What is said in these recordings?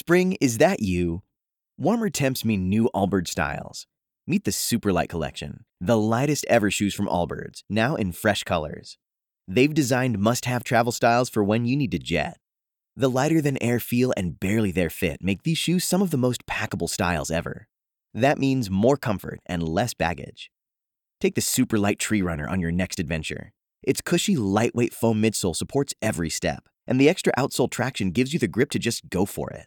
Spring, is that you? Warmer temps mean new Allbirds styles. Meet the Superlight Collection, the lightest ever shoes from Allbirds, now in fresh colors. They've designed must have travel styles for when you need to jet. The lighter than air feel and barely there fit make these shoes some of the most packable styles ever. That means more comfort and less baggage. Take the Superlight Tree Runner on your next adventure. Its cushy, lightweight foam midsole supports every step, and the extra outsole traction gives you the grip to just go for it.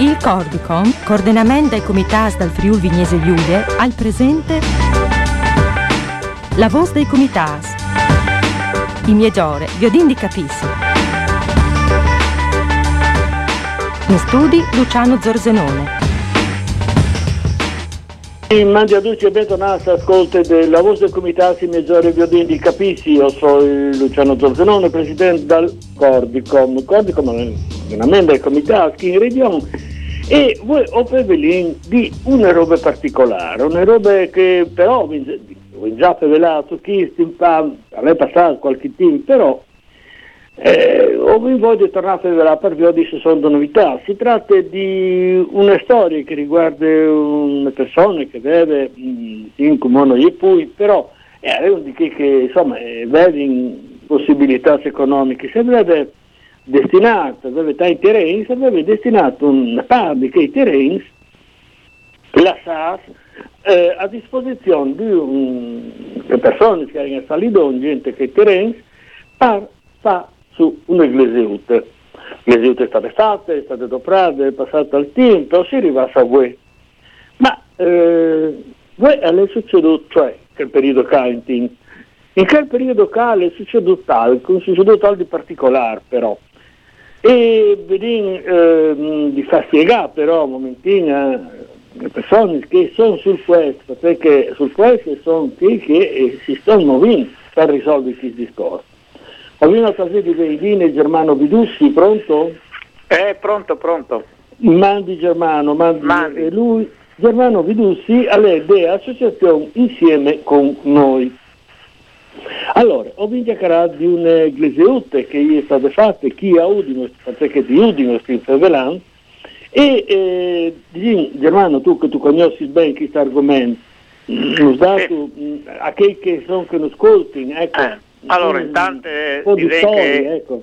Il Cordicom, coordinamento dai comitati dal Friul Vignese Giulie, al presente la voce dei comitati. I migliori, Viodin di Capissi. In studi Luciano Zorzenone. Mandi a tutti e bentornati ascolti della voce del comitato Maggiore Viodin di Capissi, io sono Luciano Zorzenone, presidente del Cordicom. Cordicom una membro del comitato qui in regione e voi opervelin di una roba particolare, una roba che però ho già rivelato chi è passato qualche tempo, però eh, ho voglio tornare a rivelare per vi di se sono novità. Si tratta di una storia che riguarda una persona che vive in comune di Pui, però è uno di chi che insomma vive in possibilità economiche, se deve destinato, aveva tanti terreni, aveva destinato una parte di quei terreni, la SAS, eh, a disposizione di un, persone che erano salito, gente che terreni, per fare su un'eglesiute. L'eglesiute è stata fatta, è stata adoperata, è passato il tempo, si arriva a voi. Ma eh, voi è succeduto, cioè, il periodo Caintin, in quel periodo cale è succeduto talco, è succeduto tal di particolare però. E vedin eh, di far spiegare però un momentino le persone che sono sul questo, perché sul questo sono qui che eh, si stanno muovendo per risolvere questi discorsi. Ho visto una cosa di Veidine Germano Vidussi, pronto? Eh, pronto, pronto. Mandi Germano, mandi, mandi. Lui, Germano Vidussi, a lei associazione insieme con noi. Allora, ho vinto a di un'eglesiute che è stata fatta, chi ha udino, perché di udino sti favelando, e eh, Germano, tu che tu conosci bene questo argomento, lo dato sì. a chi che sono che non ascolti, ecco. Eh, allora, intanto direi storie, che ecco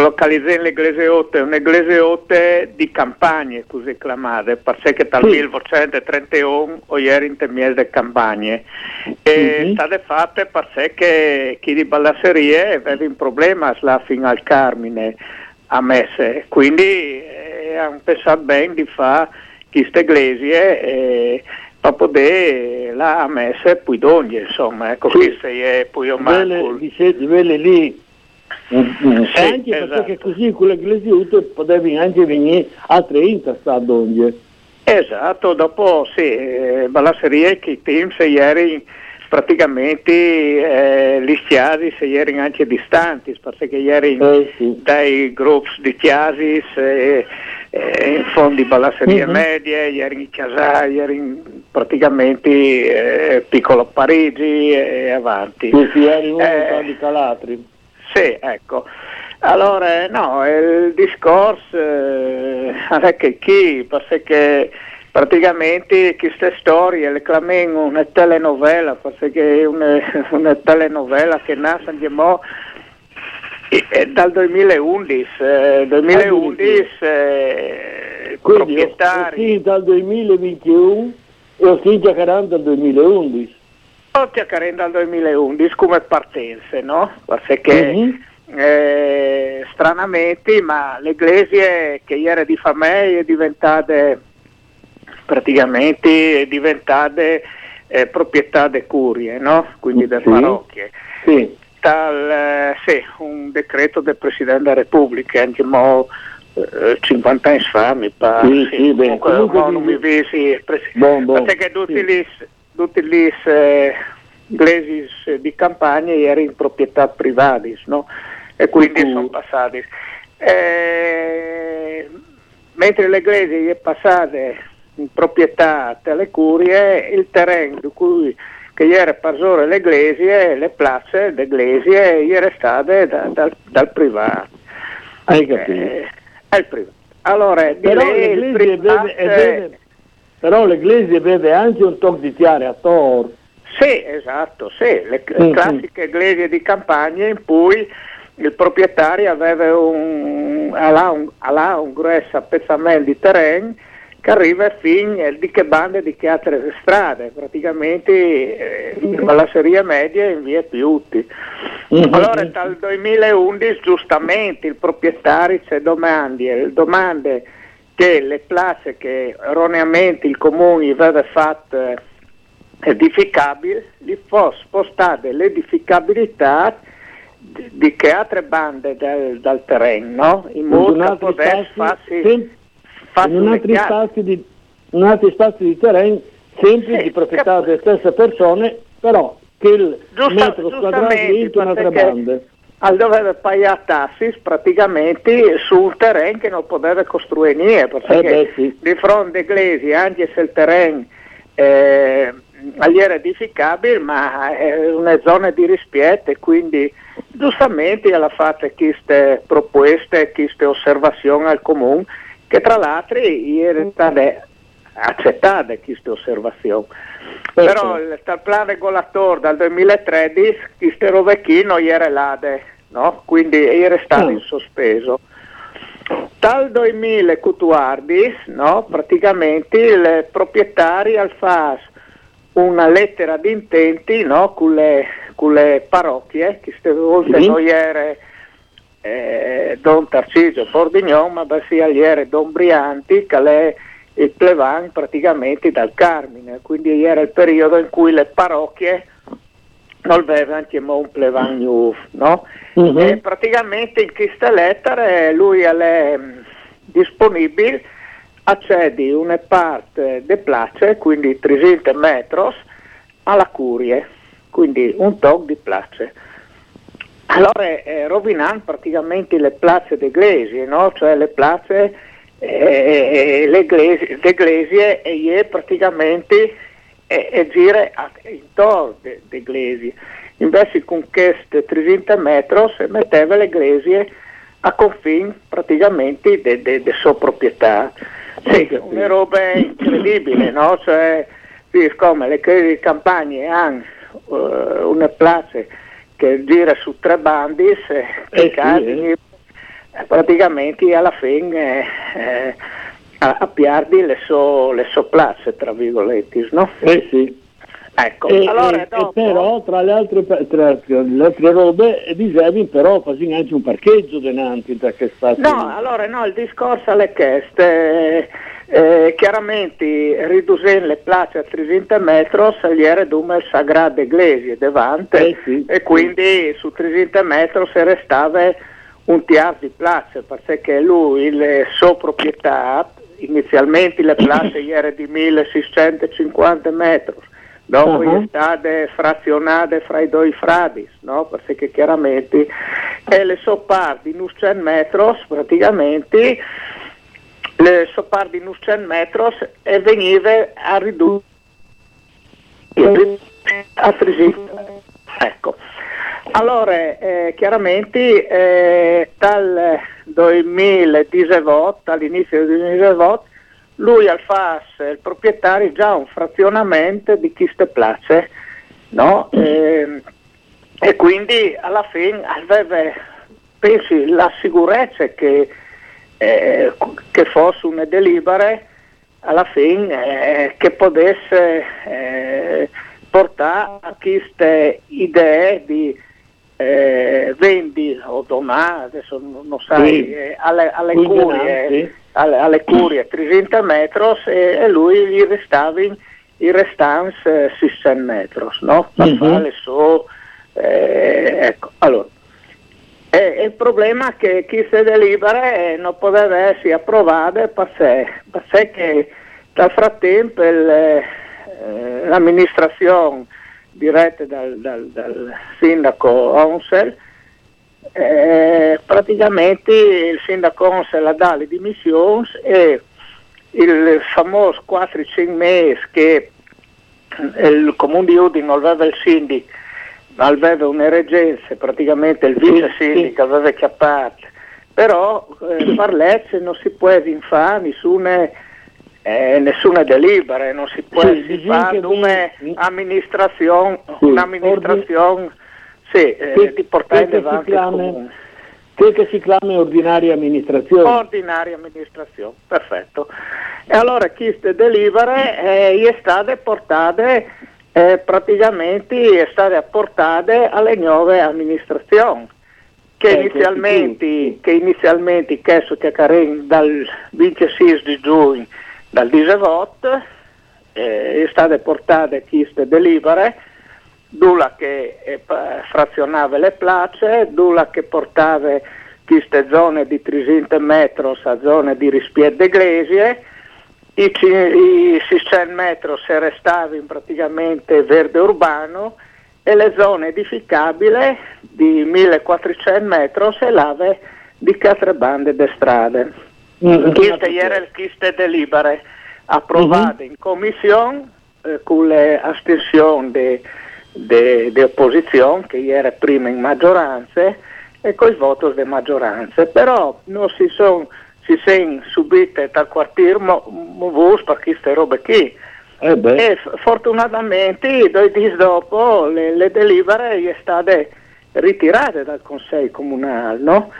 localizzare l'Egleseotte, un'Egleseotte di campagne, così chiamate, perché dal sì. 1931 o ieri in di campagne. E mm-hmm. state fatte perché chi di ballasserie aveva un problema fino al Carmine a Messe, quindi eh, hanno pensato bene di fare queste iglesie eh, per poter la a Messe poi d'ogni, insomma, ecco, sì. questo è poi un marco. Vele lì Mm, sì, anche esatto. perché così con le glesiute potevi anche venire a 30 sta donde. Esatto, dopo sì, eh, Balasseria che team se ieri praticamente eh, gli stiasi se ieri anche distanti, perché ieri eh, sì. dai gruppi di chiasi eh, eh, in fondo di Balasseria mm-hmm. Media, ieri in Chiasà, ieri in, praticamente eh, Piccolo Parigi e avanti. Sì, sì, ieri uno eh, di Calatri. Sì, ecco. Allora, no, il discorso eh, è che chi, perché praticamente queste storie le chiamiamo una telenovela, perché è una, una telenovela che nasce mo, eh, dal 2011, eh, 2011 eh, Quindi proprietari... Sì, dal 2021 e ho finito dal 2011 chiacchierando dal 2011 come partenze, no? Perché mm-hmm. eh, stranamente, ma l'Iglesia che ieri di famiglia è diventata praticamente è diventata eh, proprietà delle curie, no? Quindi delle sì. parrocchie. Sì. tal, eh, sì, un decreto del Presidente della Repubblica, anche mo, eh, 50 anni fa mi pare. Sì, sì, bene. Comunque, Comunque non mi visi, Bon, bon, perché tutti sì. gli, tutti gli eh, inglesi di campagna erano in proprietà privata, no? E quindi Mm. sono passati. Eh, mentre le inglesi è passate in proprietà delle curie, il terreno di cui che era pasore le iglesie, le piazze le iglesie erano state da- dal, dal privato. Hai capito? Eh, il privato. Allora, di Però lei il privato beve, e beve- però l'Eglise beve anche un tocco di tiare a Tor. Sì, esatto, sì, le c- Mm, classiche iglesie di campagna in cui il proprietario aveva un, alla un, alla un grosso appezzamento di terreno che arriva fino a di che bande di che altre strade, praticamente eh, la serie media in via Piuti. Mhm. Allora dal 2011 giustamente il proprietario si domandi, eh, domande che le piazze che erroneamente il comune aveva fatto eh, edificabili, gli fosse spostate l'edificabilità di, di che altre bande del, dal terreno, no? in modo potesse spazi, farsi, sem- farsi in una altri spazi di, di terreno sempre Sì, di proprietà delle stesse persone, però che il metro quadrato giustamente, vinto un'altra banda. Al doveva pagare tassi praticamente su un terreno che non poteva costruire niente, perché Eh sì. di fronte a Iglesi, anche se il terreno eh, gli era edificabile, ma è una zona di rispetto e quindi giustamente ha fatto queste proposte, queste osservazioni al comune, che tra l'altro erano state accettate queste osservazioni. Però il plan regolatore dal 2013 queste robe qui non era lade, no? quindi era stato Ah. in sospeso. Dal 2014 no, praticamente il proprietario al FAS una lettera di intenti no, con, le, con le parrocchie, che queste volte Sì. non era eh, Don Tarcisio Bordignon, ma sia ieri Don Brianti, che è il plevan praticamente dal Carmine, quindi era il periodo in cui le parrocchie non avevano anche un plevan nuovo, no? Mhm. E praticamente in questa lettera lui è mm, disponibile accedi una parte de place, quindi 300 metri, alla curie, quindi un tog di place. Allora eh, rovinano praticamente le piazze d'eglesie, no? cioè le piazze eh, e è praticamente e, gira intorno de, de iglesie. Invece con queste 300 metri si metteva le iglesie a confine praticamente de, de, de sua proprietà. Sì, una roba incredibile, no? Cioè, sì, come le campagna hanno eh, una place che gira su tre bandi, se, Eh sì, casi, eh. Eh, praticamente alla fine eh, a, a piardi le sue le so place, tra virgolette, no? Eh sì. Ecco, E, allora e- e dopo... però tra le altre, tra, le altre robe eh, dicevi però quasi anche un parcheggio denanti da che spazio No, allora no, il discorso alle queste, eh, chiaramente riducendo le place a 300 metri, saliere come il sagrato iglesia davanti Eh sì. e quindi su 300 metri si restava un tiar di place perché lui, le sue proprietà, inizialmente le place erano di 1650 metri, dopo Ah. è state frazionate fra i due fradi, no? perché chiaramente e le sopparti in 100 metri praticamente le sopparti in 100 metri e veniva a ridurre a 300 ecco allora eh, chiaramente eh, dal 2018 all'inizio del 2018 lui al FAS, il proprietario, già un frazionamento di queste place, no? Ehm, e quindi alla fine aveva, pensi, la sicurezza che, eh, che fosse una delibera alla fine eh, che potesse eh, portare a queste idee di eh, vendi o donare, adesso non, sai, Sì. eh, alle, alle curie, sì. alle, alle curie 300 metri e, e lui gli restava i restanti eh, 600 metri, no? Per Mhm. fare le sue Eh, ecco, allora, eh, il problema è che chi si delibera eh, non poteva essere approvato perché, perché nel frattempo eh, l'amministrazione diretta dal, dal, dal sindaco Onsel eh, praticamente il sindaco Onsel ha dato le dimissioni e il famoso 4-5 mesi che il comune di Udine aveva il sindaco aveva un'eregenza, praticamente il vice sindaco aveva chiappato, però eh, per legge non si può fare nessuna, eh, nessuna delibera, non si può sì, fare un'amministrazione, sì, un'amministrazione sì, eh, di portare avanti il comune. Quel che si chiama ordinaria amministrazione. Ordinaria amministrazione, perfetto. E allora queste delibere eh, è state portate eh, praticamente è state apportate alle nuove amministrazioni che, eh, inizialmente, che inizialmente chiesto che Karen dal 26 di giugno dal 18 eh, è state portate queste delibere Dula che eh, frazionava le place, Dula che portava queste zone di 300 metri a zone di rispiede iglesie i, i 600 metri se restavano praticamente verde urbano e le zone edificabili di 1400 metri se lave di quattro bande di strade. Mm, queste erano le chiste delibere approvate mm-hmm. in commissione eh, con le astensioni di opposizione che era prima in maggioranza e con i voti di maggioranza, però non si sono si sono subite dal quartiere movus per queste robe qui. Eh e fortunatamente due giorni dopo le, le delibere sono state ritirate dal Consiglio Comunale, no?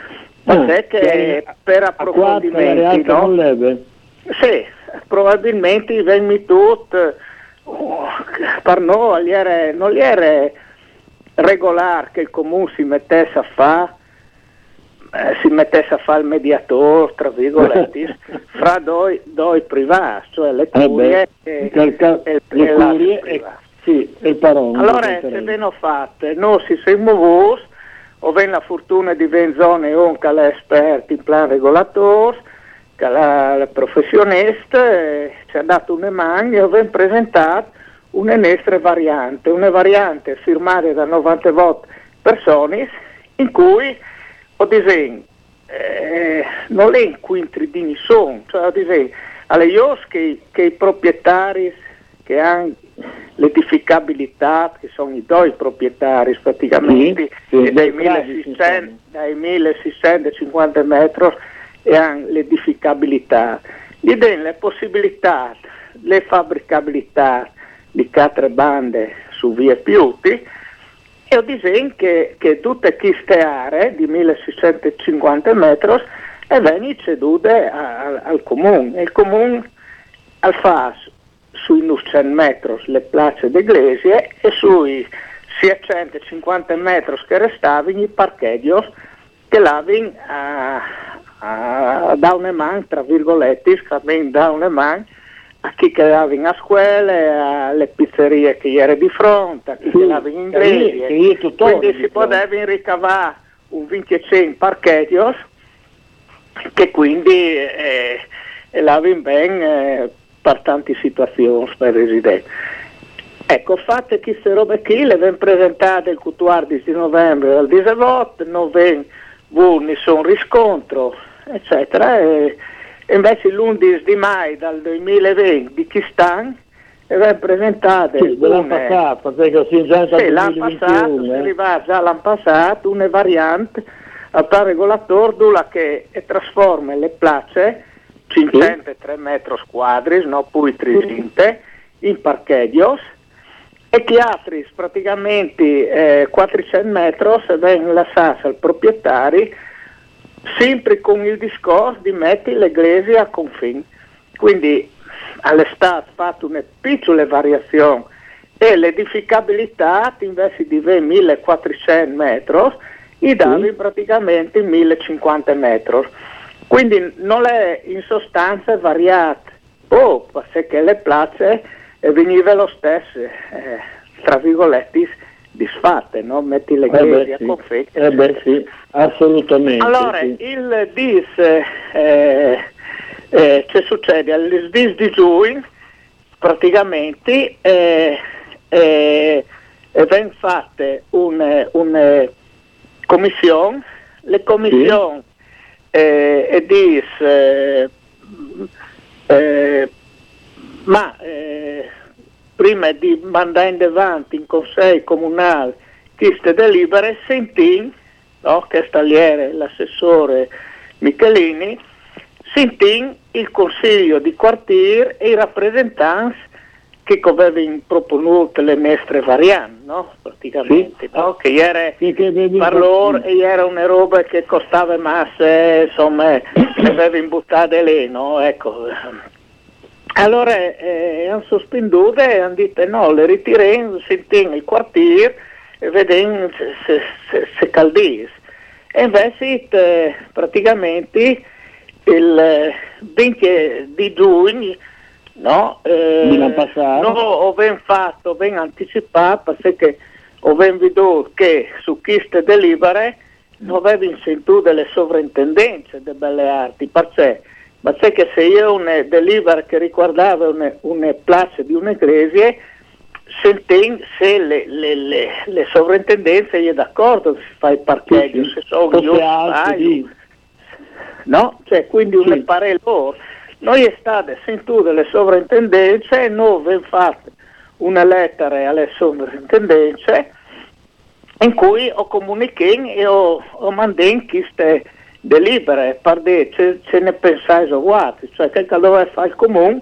Perché che per approfondimenti, no? Sì, probabilmente vengono tutti, uh, per noi non era regolare che il comune si mettesse a fare eh, si mettesse a fare il mediatore, tra virgolette, fra due, due privati, cioè le curie eh e, cal- e, le curie e, sì, il parone. Allora, se ve ne fatte, noi si siamo movuti, ho avuto la fortuna di venire zone un che esperto in plan regolatore, è professionista, ci ha dato una mano e ho presentato un'enestre variante, una variante firmata da 90 volte persone in cui o disegno, eh, non è in quintridini sono, cioè o disegno, alle io che, che i proprietari che hanno l'edificabilità, che sono i due proprietari praticamente, sì, sì, dai, 1600, dai 1650 metri e hanno l'edificabilità. Gli danno le possibilità, le fabbricabilità di quattro bande su vie piuti, e ho disegno che, che tutte queste aree di 1650 metri vengono cedute al comune. Il comune al fa sui 900 metri le place d'eglesie e sui 650 metri che restavano i parcheggi che a, da una man, tra virgolette, da una man, a chi che andava in a scuola, alle pizzerie che era di fronte, a chi sì, che andava in inglese. Quindi si poteva ricavare un 25 parcheggi che quindi eh, lavano bene eh, per tante situazioni per residenti. Ecco, fatte queste robe qui, le vengono presentate il 14 novembre al 18, non vengono nessun riscontro, eccetera. E, invece l'11 di maggio del 2020 di Kistan è presentata sì, l'anno passato, perché sì, già sì, l'anno passato, eh. è arrivata già l'anno passato una variante al regolatore che trasforma le place 503 sì. metri quadri, no poi 300, in parcheggi e che altri praticamente eh, 400 metri vengono lasciati al proprietario sempre con il discorso di mettere l'Eglise a confine. Quindi all'estate fatto una piccola variazione e l'edificabilità invece di 1400 metri gli davi sì. praticamente 1050 metri. Quindi non è in sostanza variato, oh, perché le place venivano lo stesso, eh, tra virgolette, disfatte, no? metti le chiese eh a confetti. Eh beh sì, assolutamente. Allora, sì. il DIS, eh, eh, che succede? Al DIS di giugno praticamente eh, eh, vengono fatte una un, commissione, le commissioni sì. Eh, DIS, eh, eh, ma eh, prima di mandare in avanti in consiglio comunale queste delibere, sentì, no, stagliere l'assessore Michelini, sentì il consiglio di quartiere e i rappresentanti che avevano proponuto le nostre varianti, no? praticamente, sì. no? che ieri sì, che loro era una roba che costava massa, insomma, le avevano buttate lì, no? ecco. Allora eh, hanno sospenduto e hanno detto no, le ritireremo, sentiamo il quartiere e vediamo se, se, se, se caldis. E invece eh, praticamente il 20 di giugno no, eh, no ho ben fatto, ben anticipato perché ho ben veduto che su queste delibere non avevo sentito delle sovrintendenze delle belle arti, perché che se io una delibera che riguardava una, una place di un'ecclesia, senten, se le, le, le, le sovrintendenze gli è d'accordo si fa il parcheggio, sì, se sono sbaglio, no? Cioè, quindi sì. un pare loro. Noi è stata sentito delle sovrintendenze e noi abbiamo fatto una lettera alle sovrintendenze in cui ho comunicato e ho, ho mandato queste delibere, pardè, ce, ce ne pensai uguali, cioè che doveva fare il comune,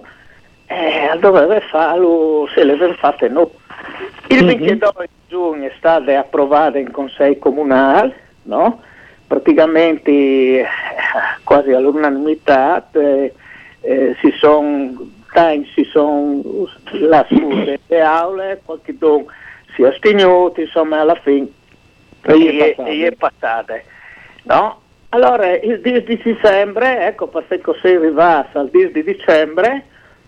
eh, doveva farlo se le aveva fatte no. Il 22 mm-hmm. giugno è stata approvata in Consiglio Comunale, no? praticamente eh, quasi all'unanimità, eh, eh, si sono si sono lasciate le aule, qualche don si è astenuto, insomma alla fine e è passata. No? Allora, il 10 di dicembre, ecco perché così arrivato al 10 di dicembre,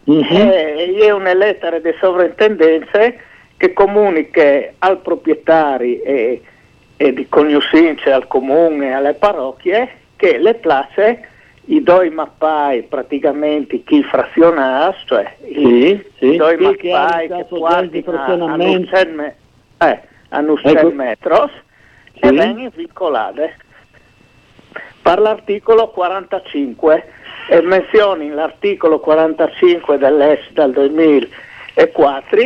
mm-hmm. eh, è una lettera di sovrintendenze che comunica al proprietario e, e di cognoscenze al comune e alle parrocchie che le place, i due mappai praticamente chi frazionati, cioè sì, sì, i due mappai che portano a 100 eh, ecco. metros sì. e vengono vincolate per l'articolo 45 e menzioni l'articolo 45 dell'ES del 2004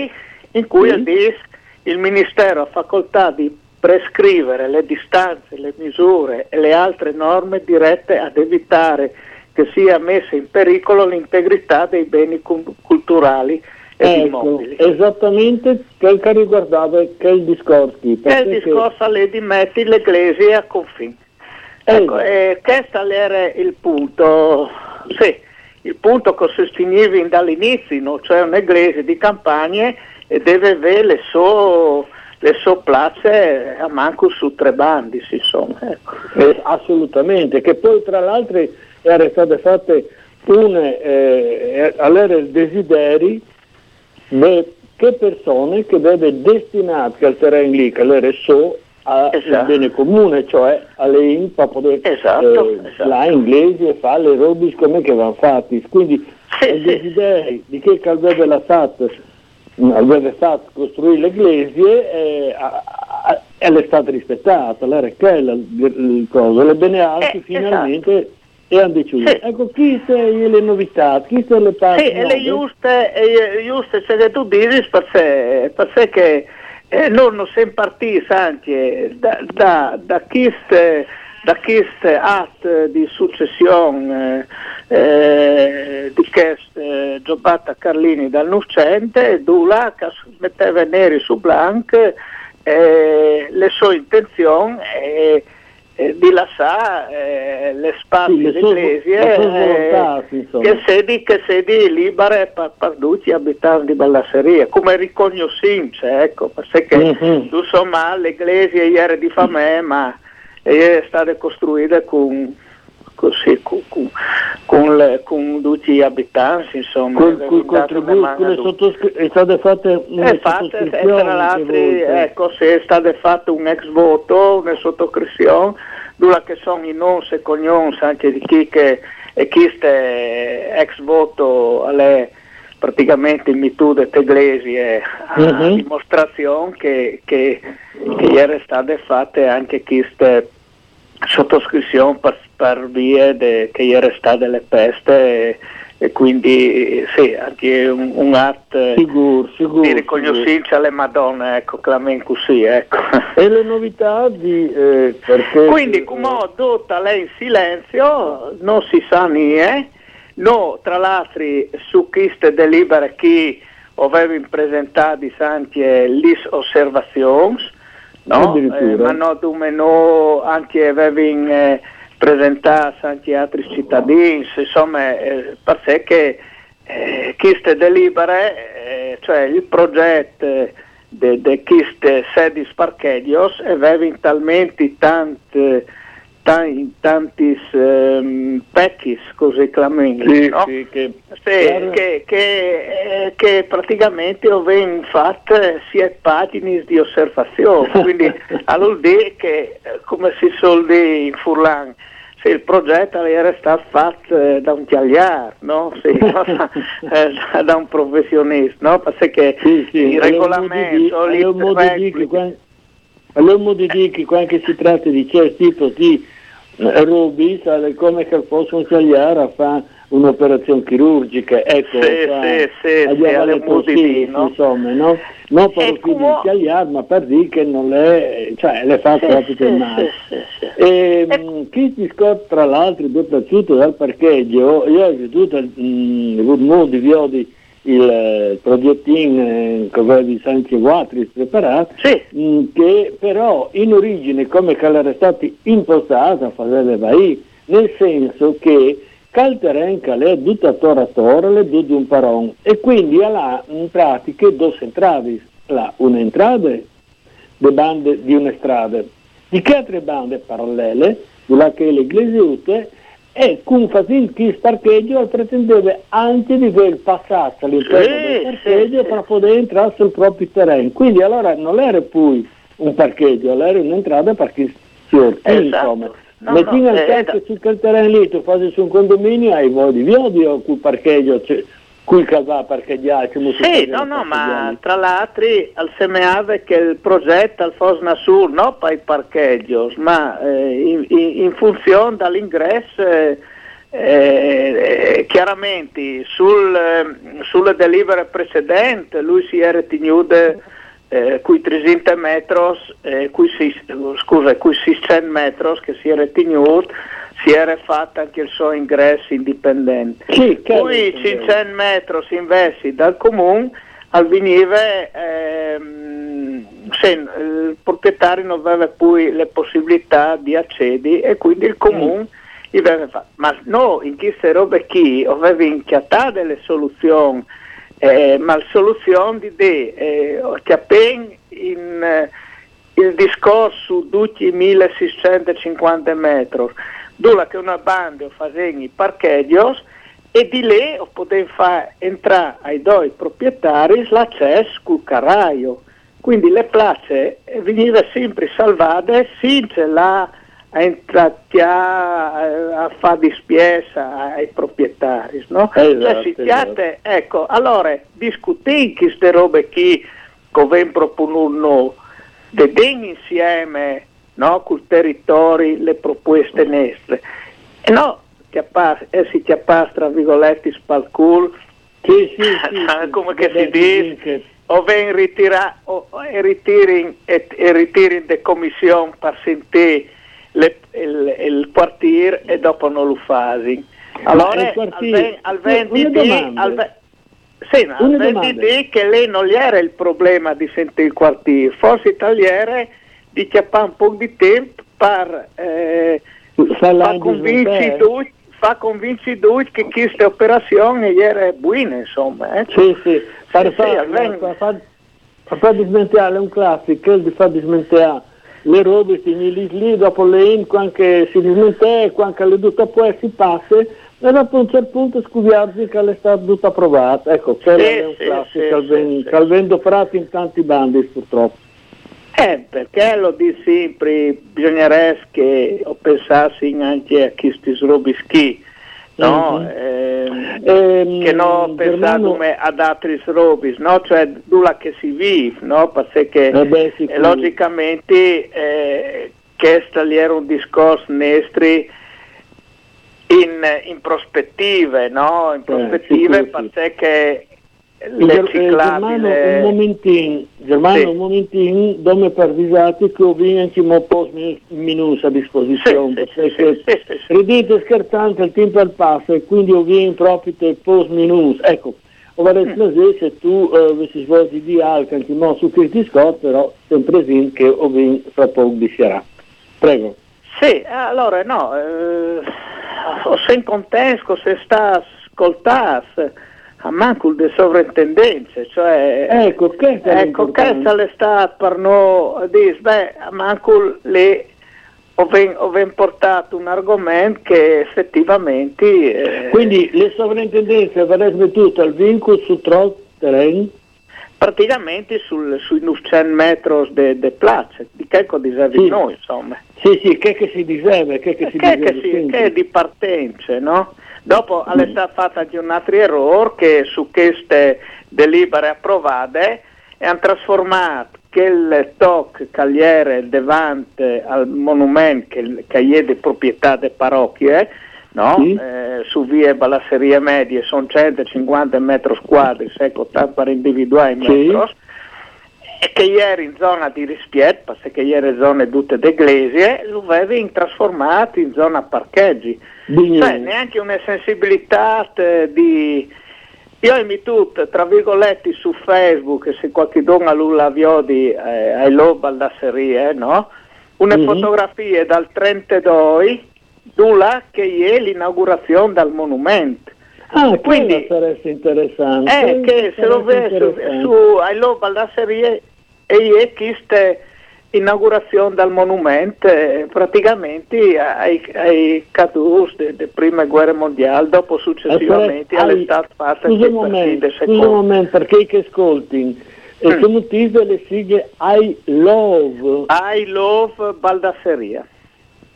in cui sì. dice il Ministero ha facoltà di prescrivere le distanze, le misure e le altre norme dirette ad evitare che sia messa in pericolo l'integrità dei beni culturali e ecco, immobili. Esattamente quel che riguardava che il discorso. Che il discorso alle di metti l'Ecclesia a confine. Ecco, eh, questo era il punto, sì, il punto che sostenevi dall'inizio, no? cioè un'eglise di campagne e deve avere le sue le sue place a manco su tre bandi, insomma. Ecco. Eh, assolutamente, che poi tra l'altro erano state fatte une, eh, all'era desideri che persone che deve destinare al terreno lì, che l'era so, al esatto. bene comune, cioè alle INPA poter esatto, eh, esatto. là inglesi e fare le robe come che vanno fatti. Quindi sì, il desiderio di che avrebbe la SAT avrebbe fatto costruire le eh, e è stata rispettata, allora quella il coso, le bene alte eh, finalmente esatto. e hanno deciso. Sì. Ecco, chi sono le novità, chi sono le parti? Sì, le giuste, eh, giuste, se tu dici, perché, perché eh, non siamo partiti anche da, da, da queste da queste atti di successione eh, eh, di queste eh, Giobata Carlini dal Nucente, Dula che metteva neri su blanc eh, le sue intenzioni eh, eh, di lasciare le spazi sì, dell'Ecclesia che sedi, che sedi libere per, per tutti gli abitanti di Ballasseria, come riconoscenze, ecco, perché mm-hmm. insomma l'Ecclesia ieri di famè, ma è stata costruita con, così, con, con, con, le, con tutti gli abitanti, insomma. Con, con contributi, sottoscri- è state fatte una fatte, tra l'altro, ecco, se è stato fatto un ex voto, una sottoscrizione, dove che sono i non e cognoms anche di chi che e chi ex voto alle praticamente in mitude teglesi è uh-huh. Dimostrazione che, che, che ieri state fatte anche queste sottoscrizioni per, per vie de, che ieri state le peste e, e quindi sì, anche un, un atto sicuro, sicuro, di riconoscenza alle Madonne, ecco, clamen così, ecco. E le novità di... Eh, perché, quindi come ho tutta lei in silenzio, non si sa niente, No, tra l'altro su queste delibere che avevo presentato anche le osservazioni, no? eh, ma no, no, anche avevo eh, presentato anche altri cittadini, insomma, eh, perché eh, queste delibere, eh, cioè il progetto di queste sedi sparchedios aveva talmente tante in tanti um, pecchis così clamenti sì, no? sì, che, sì, che, che, eh, che, praticamente ho fatto sia pagine di osservazione quindi allora dire che eh, come si suol dire in Furlan se il progetto era stato fatto eh, da un tagliar, no? sì, eh, da un professionista, no? perché sì, sì. il regolamento, allora, modo di dire che quando si tratta di certi tipi di Rubi è come se fosse un tagliare a fare un'operazione chirurgica, ecco, sì, fa, sì, sì, alle così, no? insomma, no? Non per il come... tagliare, ma per dire che non le, cioè, le fa sì, proprio sì, male. Sì, sì, e, e... Chi ti scopre tra l'altro, soprattutto dal parcheggio, io ho veduto il mm, di Viodi il eh, progettino eh, che avevi anche Guatris preparato, sì. mh, mm, che però in origine come che era stato impostato faceva lì, nel senso che Calterenca le tutta tora tora le due di un paron e quindi ha in pratica due entrate, là un'entrata de bande di una strada, di che altre bande parallele, là che le iglesiute e con Fasinchi parcheggio pretendeva anche di quel passaggio all'interno sì, del parcheggio sì, per poter entrare sul proprio terreno. Quindi allora non era poi un parcheggio, era un'entrata perché esatto. insomma. No, Metti no, al eh, caso su quel terreno lì, tu fai su un condominio, hai voglia di via o quel parcheggio, cioè, cui va parcheggiare. Sì, no, no, ma tra l'altro al semeave che il progetto al Fosna Sur, non per i parcheggi, ma eh, in, in, funzione dall'ingresso eh, eh, chiaramente sul, eh, sulle delibere precedenti lui si era tenuto eh, cui 300 metri, eh, cui, scusa, cui 600 metri che si era tenuto si era fatto anche il suo ingresso indipendente. Sì, Poi 500 metri si investi dal comune, al veniva, ehm, il proprietario non aveva poi le possibilità di accedere e quindi il comune mm. aveva fatto. Ma no, in queste robe qui aveva inchiatato delle soluzioni, eh, ma la soluzione di te, eh, che appena in... Eh, il discorso tutti 1650 metri dove che una banda faceva i parcheggios e di lì poteva fare entrare ai due proprietari l'accesso col carraio. Quindi le place venivano sempre salvate senza la a entrare a, fare di spiesa ai proprietari. No? Esatto, esatto. Ecco, allora discutiamo queste robe qui come propongono insieme no? col territorio le proposte nostre. E no, chiappar, eh, si chiappar, tra virgolette, spalcul, sì, sì, sì, come che si dice, o ven ritirare, o ritiri e, e ritiri de commissione per sentire le, il, il quartiere e dopo non lo fasi. Allora, al, al 20 di, al, sì, ma al 20 di che lei non gli era il problema di sentire il quartiere, forse italiere di chiappare un po' di tempo per eh, far convincere tutti fa convincere tutti che questa operazione era buona, insomma. Eh? Sì, sì, sì, far, sì, dismentare un classico, di far dismentare le robe lì lì, dopo le quando si dismente, quando le tutta poi si passa, e dopo un certo punto scuviarsi che le sta tutta approvata. Ecco, quello Sì, è un sì, classico sì, sì, sì. che vendo frati in tanti bandi purtroppo. Eh, perché lo di sempre, bisognerebbe che pensato anche a questi robischi, no? Mhm. Ehm, Ehm, che no pensare Germano- come ad altri robis, no? Cioè nulla che si vive, no? Perché Eh beh, eh, logicamente eh, questo era un discorso nestri in, in prospettive, no? In prospettive Eh, sì. perché le Ger- eh, Germano, un ciclabili momentin, Germano, Sì. un momentin, dove per avvisati che ho vinto un post minus a disposizione, Sì, perché sì, sì, ridete scherzante il tempo al passo e quindi ho vinto proprio il post minus. Ecco, vorrei Mm. sapere se tu eh, avessi svolto di alca anche mo su Cristi Scott, però sempre in che ho vinto fra poco di sarà. Prego. Sì, allora no, eh, se contesco se sta ascoltando a manco di sovrintendenze, cioè Ecco, questa ecco, questa è stata per noi, dice, beh, a manco le ho portato un argomento che effettivamente eh, Quindi le sovrintendenze avrebbero tutto il vincolo su Troll Terrain? praticamente sul, sui 900 metri de, de place, di che cosa dicevi Sì. noi, insomma. Sì, sì, che, che si diserve, che, che si che, che, si- che è di partenze, no? Dopo è stato fatto anche un altro errore che su queste delibere approvate e hanno trasformato quel toc cagliere davanti al monumento che, che è di proprietà delle parrocchie, no? Sì. Eh, su vie balasserie medie sono 150 metri quadri, secco per individuare i Sì. E che ieri in zona di rispetto, perché ieri zone tutte d'eglesie, lo avevi trasformato in zona parcheggi. Cioè, neanche una sensibilità di... Io mi tutto, tra virgolette, su Facebook, se qualche donna l'ha visto di eh, ai lob alla serie, no? Una Mhm. fotografia dal 32, là che è l'inaugurazione del monumento. Ah, quindi- sarebbe interessante. Eh, che se lo vede su, su ai lob alla serie e è questa inaugurazione del monumento eh, praticamente ai, ai caduti della prima guerra mondiale, dopo successivamente Eh, sarebbe- alle state fatte Scusa un momento, scusa un momento, perché che ascolti? E Mm. sono tutte le sigle I love, I love Baldasseria.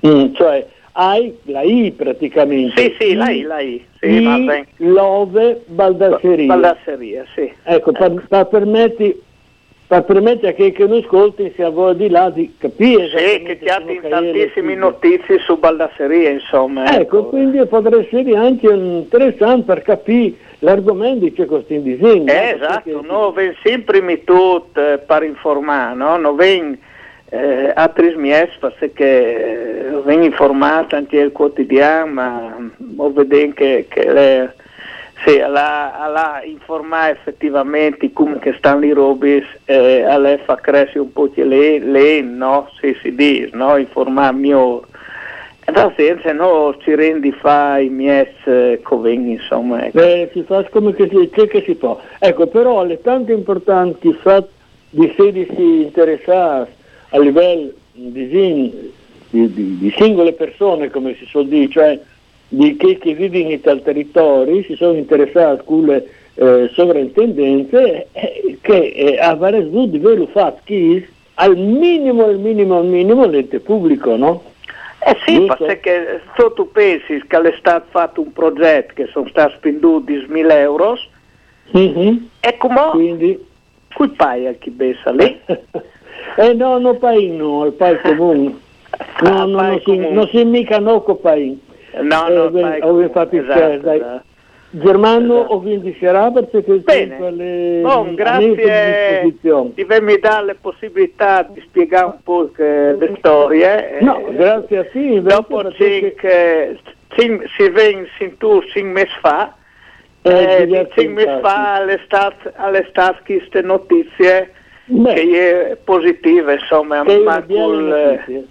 Mm, cioè I, la I praticamente. Sì, sì, la I, la I. Sì, I love Baldasseria. Baldasseria, sì. Ecco, per, per permetti per permettere che, che non ascolti sia voi di là di capire Sì, che ti ha sono in che tantissime notizie su Baldasseria, insomma. Ecco, quindi potrebbe essere anche interessante per capire l'argomento che questo disegno. Eh, esatto, no, ven sempre mi tutto eh, per informare, no? Non ven eh, altri mies perché eh, ven informato anche il quotidiano, ma ho vedo che, che le, sì, alla, informare effettivamente come stanno le robe, eh, alla fa crescere un po' le, le no? Sì, si dice, no? Informare. E da senza no ci rendi fa i mies eh, coven, insomma. Ecco. Beh, si fa come che si, che, che si può. Ecco, però le tante importanti fat di sedici interessati a livello di, di- di- di singole persone, come si suol dire, cioè di chi che vivono in tal territorio, si sono interessati con le eh, sovrintendenze eh, che eh, avrebbero di vero fatto che al minimo, al minimo, al minimo l'ente pubblico, no? Eh sì, perché se tu pensi che è stato fatto un progetto che sono stati spenduti 10.000 euro, Mhm. e come Quindi qui paia chi bessa lì? eh no, no pain no, al pai comune. No, Ah, no, pai non si, non si mica no con No, Eh, no, ho comune, fatto il esatto, dai. esatto. Germano Esatto. ho vinto sarà perché Bene, alle- Bon, grazie di avermi dato la possibilità di spiegare un po' che- le storie. No, eh, grazie a te. Dopo cinque, cin- si venne in tour cinque mesi fa, Eh, eh, diversi cinque mesi fa all'estate all'estate queste notizie Beh, che è positive, insomma, che ma col, notizia.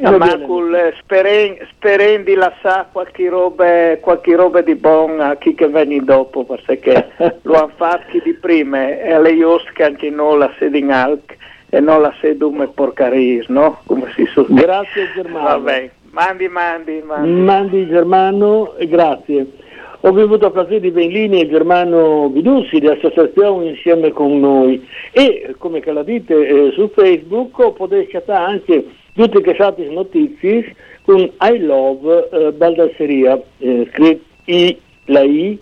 Eh, Una ma bella col speren, speren di lasciare qualche roba, qualche roba di buon a chi che viene dopo, perché lo hanno fatto di prima e alle Jost che anche noi la sede in Alc e non la sedum e porcaris, no? Come si suol Grazie Germano. Vabbè, mandi, mandi, mandi. Mandi Germano, grazie. Ho avuto occasione di venire in linea Germano Vidussi di associazione insieme con noi e come che la dite eh, su Facebook potete scattare anche tutte le altre notizie con I love eh, Baldasseria, eh, scritto I, la I,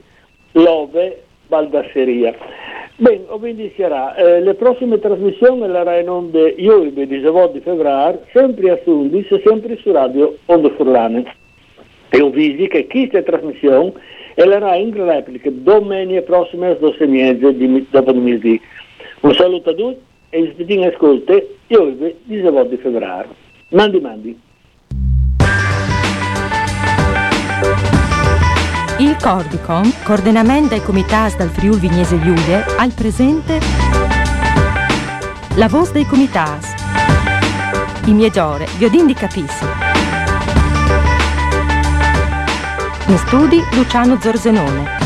love Baldasseria. Bene, quindi sarà, eh, le prossime trasmissioni la Rai in onda io il 19 di febbraio, sempre a Sundis, sempre su Radio Onde Furlane. E ho visto che questa trasmissione e la in replica domenica prossima alle 12 mezze di, dopo il mesi. Un saluto a tutti e vi in ascolto io il 19 di febbraio. Mandi mandi. Il Cordicom, coordinamento dei comitati dal Friuli Vignese Giulie, al presente la voce dei comitati. I migliori viodini capissi. In studi Luciano Zorzenone.